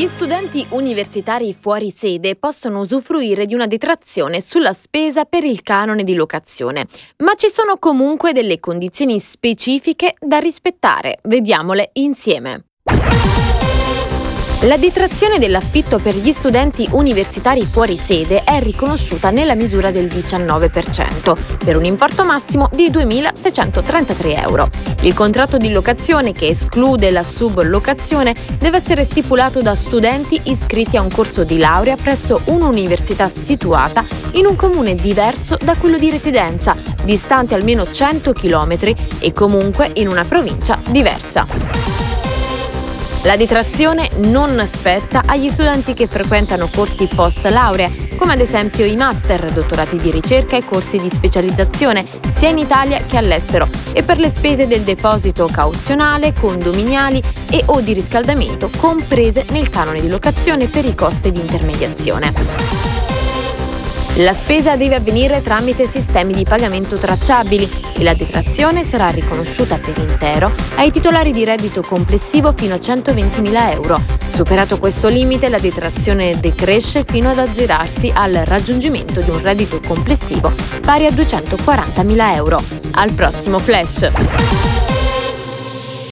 Gli studenti universitari fuori sede possono usufruire di una detrazione sulla spesa per il canone di locazione, ma ci sono comunque delle condizioni specifiche da rispettare. Vediamole insieme. La detrazione dell'affitto per gli studenti universitari fuori sede è riconosciuta nella misura del 19%, per un importo massimo di 2.633 euro. Il contratto di locazione che esclude la sublocazione deve essere stipulato da studenti iscritti a un corso di laurea presso un'università situata in un comune diverso da quello di residenza, distante almeno 100 km e comunque in una provincia diversa. La detrazione non spetta agli studenti che frequentano corsi post laurea, come ad esempio i master, dottorati di ricerca e corsi di specializzazione, sia in Italia che all'estero, e per le spese del deposito cauzionale, condominiali e o di riscaldamento, comprese nel canone di locazione per i costi di intermediazione. La spesa deve avvenire tramite sistemi di pagamento tracciabili e la detrazione sarà riconosciuta per intero ai titolari di reddito complessivo fino a 120.000 euro. Superato questo limite, la detrazione decresce fino ad azzerarsi al raggiungimento di un reddito complessivo pari a 240.000 euro. Al prossimo flash!